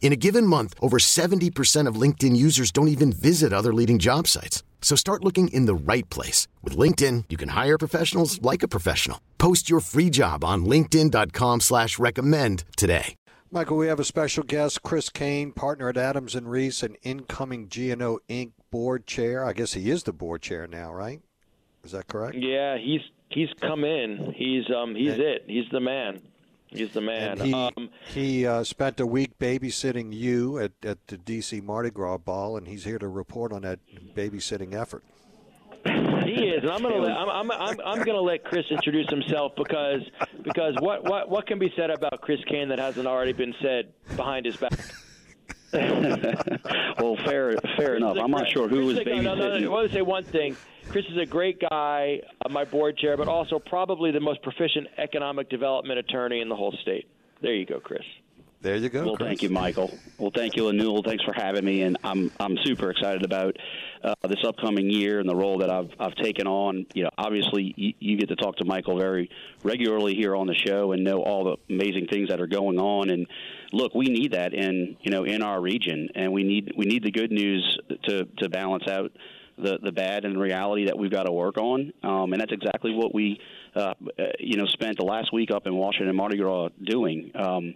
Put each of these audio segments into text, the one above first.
In a given month, over 70% of LinkedIn users don't even visit other leading job sites. So start looking in the right place. With LinkedIn, you can hire professionals like a professional. Post your free job on linkedin.com slash recommend today. Michael, we have a special guest, Chris Kane, partner at Adams and Reese, and incoming GNO Inc. board chair. I guess he is the board chair now, right? Is that correct? Yeah, he's he's come in. He's um he's it. He's the man. He's the man. And he um, he uh, spent a week babysitting you at, at the DC Mardi Gras ball, and he's here to report on that babysitting effort. He is, and I'm gonna let I'm I'm I'm, I'm gonna let Chris introduce himself because because what what what can be said about Chris Kane that hasn't already been said behind his back? well, fair fair enough. I'm not sure who was babysitting. No, no, no, I want to say one thing. Chris is a great guy, uh, my board chair, but also probably the most proficient economic development attorney in the whole state. There you go, Chris. There you go. Well, Chris. thank you, Michael. Well, thank you, Newell. Thanks for having me, and I'm I'm super excited about uh, this upcoming year and the role that I've I've taken on. You know, obviously, you, you get to talk to Michael very regularly here on the show and know all the amazing things that are going on. And look, we need that in you know in our region, and we need we need the good news to to balance out the the bad and the reality that we've got to work on. Um, and that's exactly what we uh, you know spent the last week up in Washington Mardi Gras doing. Um,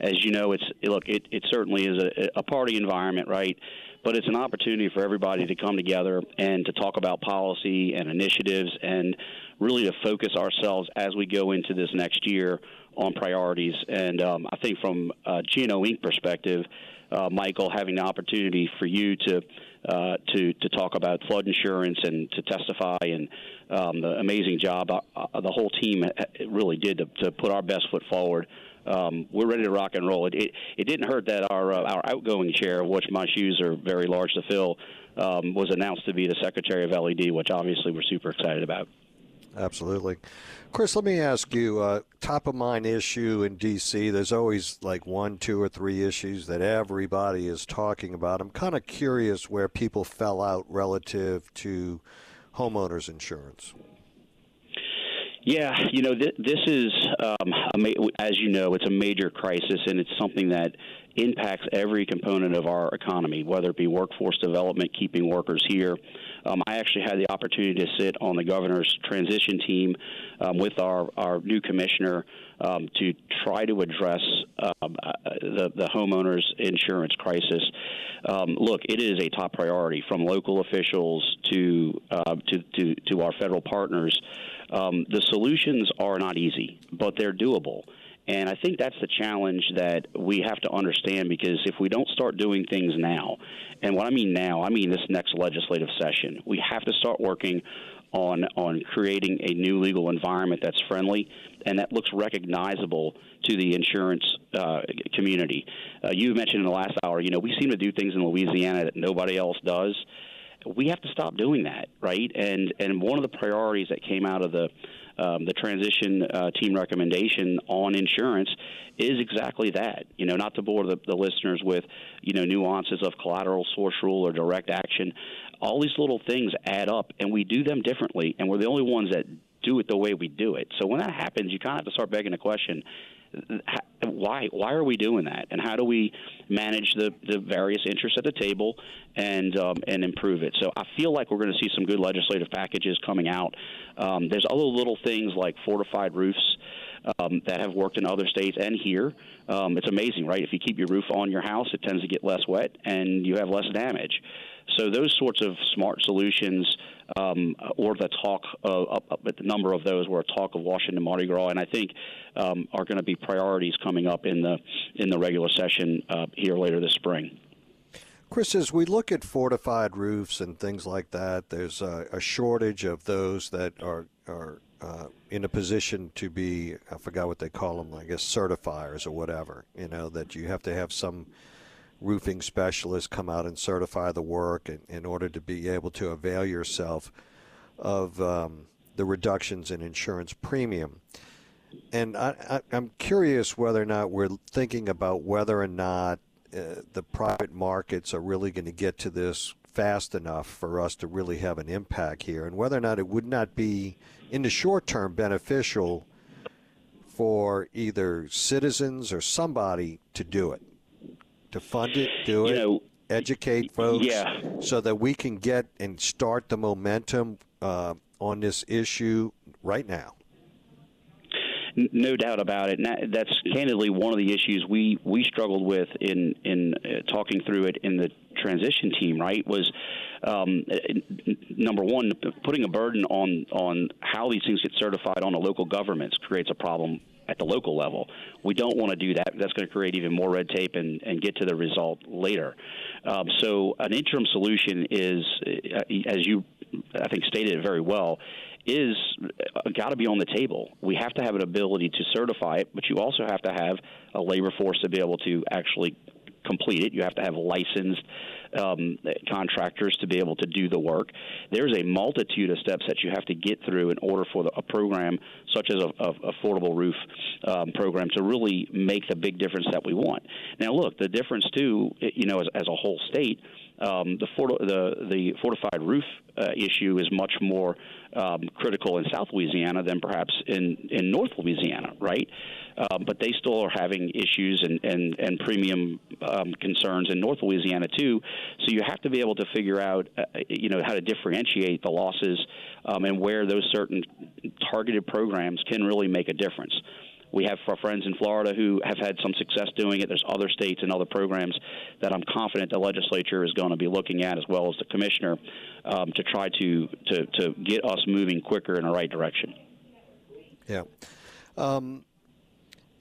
as you know, it's look, it, it certainly is a, a party environment, right? But it's an opportunity for everybody to come together and to talk about policy and initiatives and really to focus ourselves as we go into this next year on priorities. And um, I think from a GNO Inc. perspective, uh, Michael, having the opportunity for you to uh, to to talk about flood insurance and to testify and um, the amazing job uh, uh the whole team really did to, to put our best foot forward um, we're ready to rock and roll. It, it, it didn't hurt that our uh, our outgoing chair, which my shoes are very large to fill, um, was announced to be the secretary of LED, which obviously we're super excited about. Absolutely. Chris, let me ask you uh, top of mind issue in D.C. There's always like one, two, or three issues that everybody is talking about. I'm kind of curious where people fell out relative to homeowners insurance. Yeah, you know, th- this is, um, ma- as you know, it's a major crisis, and it's something that impacts every component of our economy, whether it be workforce development, keeping workers here. Um, I actually had the opportunity to sit on the governor's transition team um, with our, our new commissioner um, to try to address um, uh, the, the homeowners insurance crisis. Um, look, it is a top priority from local officials to, uh, to, to, to our federal partners. Um, the solutions are not easy, but they're doable. And I think that's the challenge that we have to understand because if we don't start doing things now, and what I mean now, I mean this next legislative session, we have to start working on on creating a new legal environment that's friendly and that looks recognizable to the insurance uh, community. Uh, you mentioned in the last hour, you know, we seem to do things in Louisiana that nobody else does we have to stop doing that, right? And and one of the priorities that came out of the um, the transition uh, team recommendation on insurance is exactly that. You know, not to bore the, the listeners with you know nuances of collateral source rule or direct action. All these little things add up, and we do them differently, and we're the only ones that do it the way we do it. So when that happens, you kind of have to start begging the question: why why are we doing that? And how do we manage the, the various interests at the table and um, and improve it? So I feel like we're going to see some good legislative packages coming out. Um, there's other little things like fortified roofs um, that have worked in other states and here. Um, it's amazing right? If you keep your roof on your house it tends to get less wet and you have less damage. So those sorts of smart solutions um, or the talk of, uh, the number of those were a talk of Washington Mardi Gras, and I think um, are going to be priorities coming up in the in the regular session uh, here later this spring. Chris, as we look at fortified roofs and things like that, there's a, a shortage of those that are are uh, in a position to be I forgot what they call them, I guess certifiers or whatever. You know that you have to have some roofing specialist come out and certify the work in, in order to be able to avail yourself of um, the reductions in insurance premium. And I, am curious whether or not we're thinking about whether or not uh, the private markets are really going to get to this fast enough for us to really have an impact here, and whether or not it would not be, in the short term, beneficial for either citizens or somebody to do it, to fund it, do you it, know, educate folks, yeah. so that we can get and start the momentum uh, on this issue right now no doubt about it. And that's candidly one of the issues we we struggled with in in uh, talking through it in the transition team. Right was. Um, number one, putting a burden on on how these things get certified on a local governments creates a problem at the local level. We don't want to do that. That's going to create even more red tape and, and get to the result later. Um, so, an interim solution is, uh, as you I think stated it very well, is uh, got to be on the table. We have to have an ability to certify it, but you also have to have a labor force to be able to actually complete it. You have to have licensed um, contractors to be able to do the work. There's a multitude of steps that you have to get through in order for the, a program such as a, a affordable roof um, program to really make the big difference that we want. Now, look, the difference too, you know, as, as a whole state um, the, the, the fortified roof uh, issue is much more um, critical in South Louisiana than perhaps in, in North Louisiana, right? Um, but they still are having issues and, and, and premium um, concerns in North Louisiana too. So you have to be able to figure out, uh, you know, how to differentiate the losses um, and where those certain targeted programs can really make a difference. We have our friends in Florida who have had some success doing it. There's other states and other programs that I'm confident the legislature is going to be looking at, as well as the commissioner, um, to try to, to, to get us moving quicker in the right direction. Yeah. Um,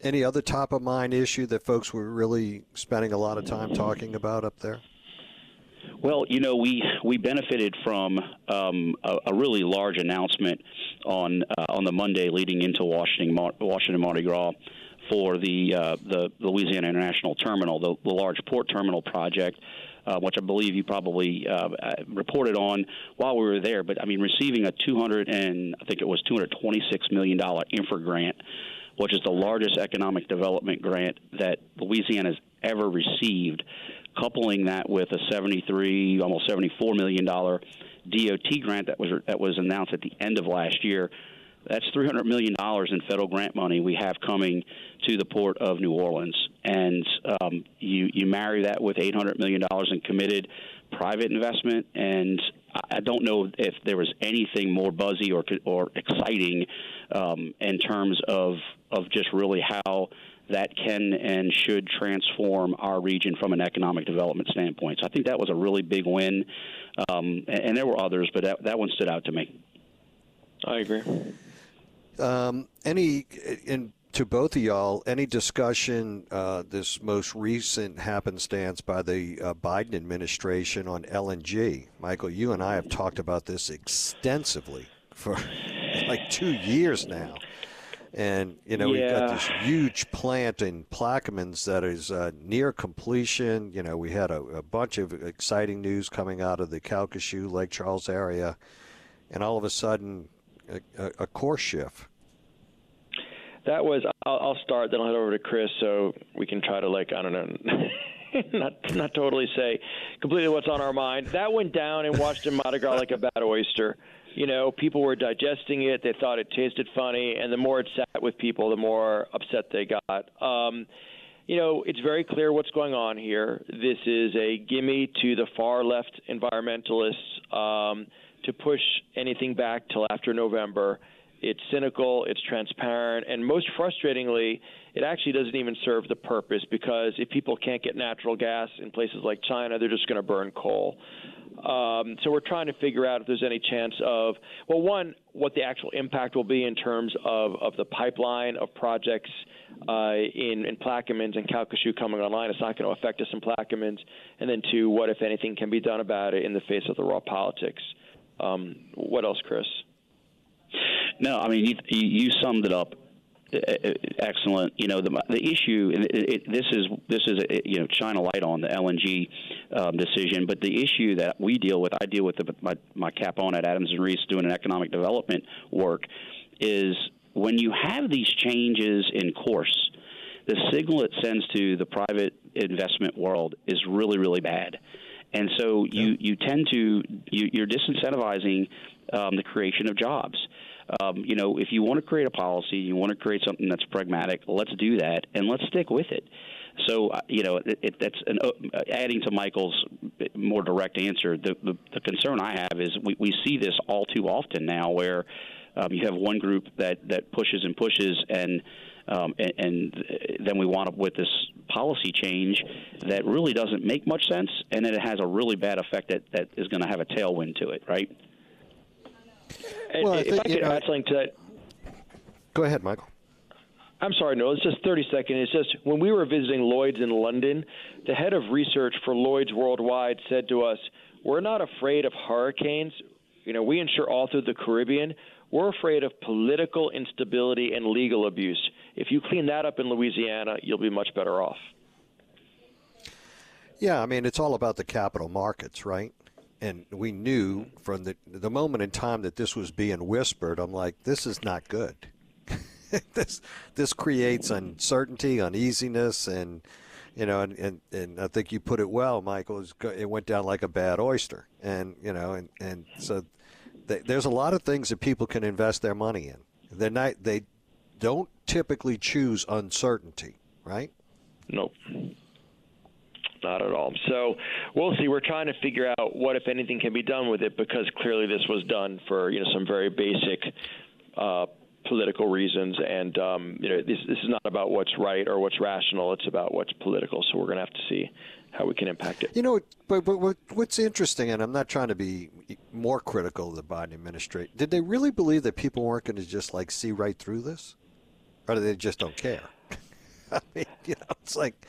any other top of mind issue that folks were really spending a lot of time talking about up there? Well, you know, we we benefited from um, a, a, really large announcement on uh, on the Monday leading into Washington Washington Mardi Gras for the uh, the Louisiana International Terminal, the, the large port terminal project. Uh, which I believe you probably uh, uh reported on while we were there. But I mean, receiving a 200 and I think it was 226 million dollar INFRA grant, which is the largest economic development grant that Louisiana has ever received coupling that with a 73, almost 74 million dollar DOT grant that was that was announced at the end of last year. That's 300 million dollars in federal grant money we have coming to the port of New Orleans, and um, you you marry that with 800 million dollars in committed private investment, and I don't know if there was anything more buzzy or or exciting um, in terms of of just really how that can and should transform our region from an economic development standpoint. So I think that was a really big win, um, and, and, there were others, but that, that one stood out to me. I agree. Um, any in to both of y'all, any discussion uh, this most recent happenstance by the uh, Biden administration on LNG? Michael, you and I have talked about this extensively for like two years now. And, you know, yeah. we've got this huge plant in Plaquemines that is uh, near completion. You know, we had a, a, bunch of exciting news coming out of the Calcasieu, Lake Charles area. And all of a sudden, a, a, a course shift. That was, I'll, I'll start, then I'll head over to Chris so we can try to, like, I don't know. not not totally say completely what's on our mind. That went down in Washington Mardi Gras like a bad oyster you know, people were digesting it. They thought it tasted funny, and the more it sat with people, the more upset they got. Um, you know, it's very clear what's going on here. This is a gimme to the far left environmentalists um, to push anything back till after November. It's cynical, it's transparent, and most frustratingly, it actually doesn't even serve the purpose because if people can't get natural gas in places like China, they're just going to burn coal. Um, so we're trying to figure out if there's any chance of, well, one, what the actual impact will be in terms of, of the pipeline of projects uh, in, in Plaquemines and Calcasieu coming online. It's not going to affect us in Plaquemines. And then two, what, if anything, can be done about it in the face of the raw politics? Um, what else, Chris? No, I mean, you, you summed it up uh, uh, excellent. You know, the the issue. It, it, this is this is a, you know shine a light on the LNG um, decision, but the issue that we deal with, I deal with the, my my cap on at Adams and Reese doing an economic development work, is when you have these changes in course, the signal it sends to the private investment world is really really bad. And so you, you tend to you, you're disincentivizing um, the creation of jobs um, you know, if you want to create a policy, you want to create something that's pragmatic, let's do that and let's stick with it. So, uh, you know, it, it, that's an, uh, adding to Michael's more direct answer. The, the, the concern I have is we, we see this all too often now, where um, you have one group that that pushes and pushes, and um, and, and then we wind up with this policy change that really doesn't make much sense, and then it has a really bad effect that that is going to have a tailwind to it, right? Well, if I, think, I could know, add something to that. Go ahead, Michael. I'm sorry, no, it's just 30 seconds. It's just when we were visiting Lloyd's in London, the head of research for Lloyd's Worldwide said to us, We're not afraid of hurricanes. You know, we insure all through the Caribbean. We're afraid of political instability and legal abuse. If you clean that up in Louisiana, you'll be much better off. Yeah, I mean, it's all about the capital markets, right? And we knew from the the moment in time that this was being whispered, I'm like, this is not good. this this creates uncertainty, uneasiness, and you know, and, and, and I think you put it well, Michael. It went down like a bad oyster, and you know, and and so th- there's a lot of things that people can invest their money in. They're not they don't typically choose uncertainty, right? Nope not at all. So we'll see. We're trying to figure out what, if anything, can be done with it because clearly this was done for you know some very basic. Uh, political reasons, and um, you know this, this is not about what's right or what's rational. It's about what's political. So we're going to have to see how we can impact it. You know, but, but what's interesting, and I'm not trying to be more critical of the Biden administration. Did they really believe that people weren't going to just like see right through this, or do they just don't care? I mean, you know, it's like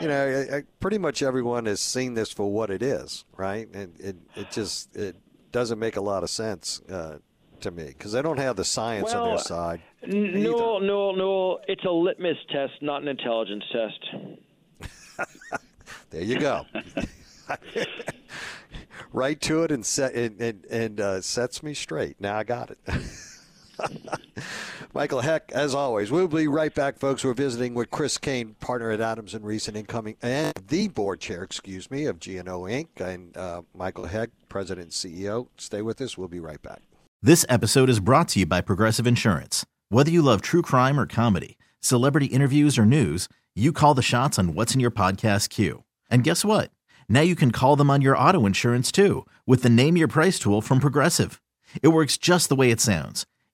you know, pretty much everyone has seen this for what it is, right? And it, it just it doesn't make a lot of sense uh, to me because they don't have the science well, on their side. No, no, no. It's a litmus test, not an intelligence test. there you go. right to it and set and and, and uh, sets me straight. Now I got it. Michael Hecht, as always. We'll be right back, folks. We're visiting with Chris Kane, partner at Adams and Reese, and incoming and the board chair, excuse me, of GNO Inc. And uh, Michael Hecht, president and CEO. Stay with us. We'll be right back. This episode is brought to you by Progressive Insurance. Whether you love true crime or comedy, celebrity interviews or news, you call the shots on what's in your podcast queue. And guess what? Now you can call them on your auto insurance too, with the Name Your Price tool from Progressive. It works just the way it sounds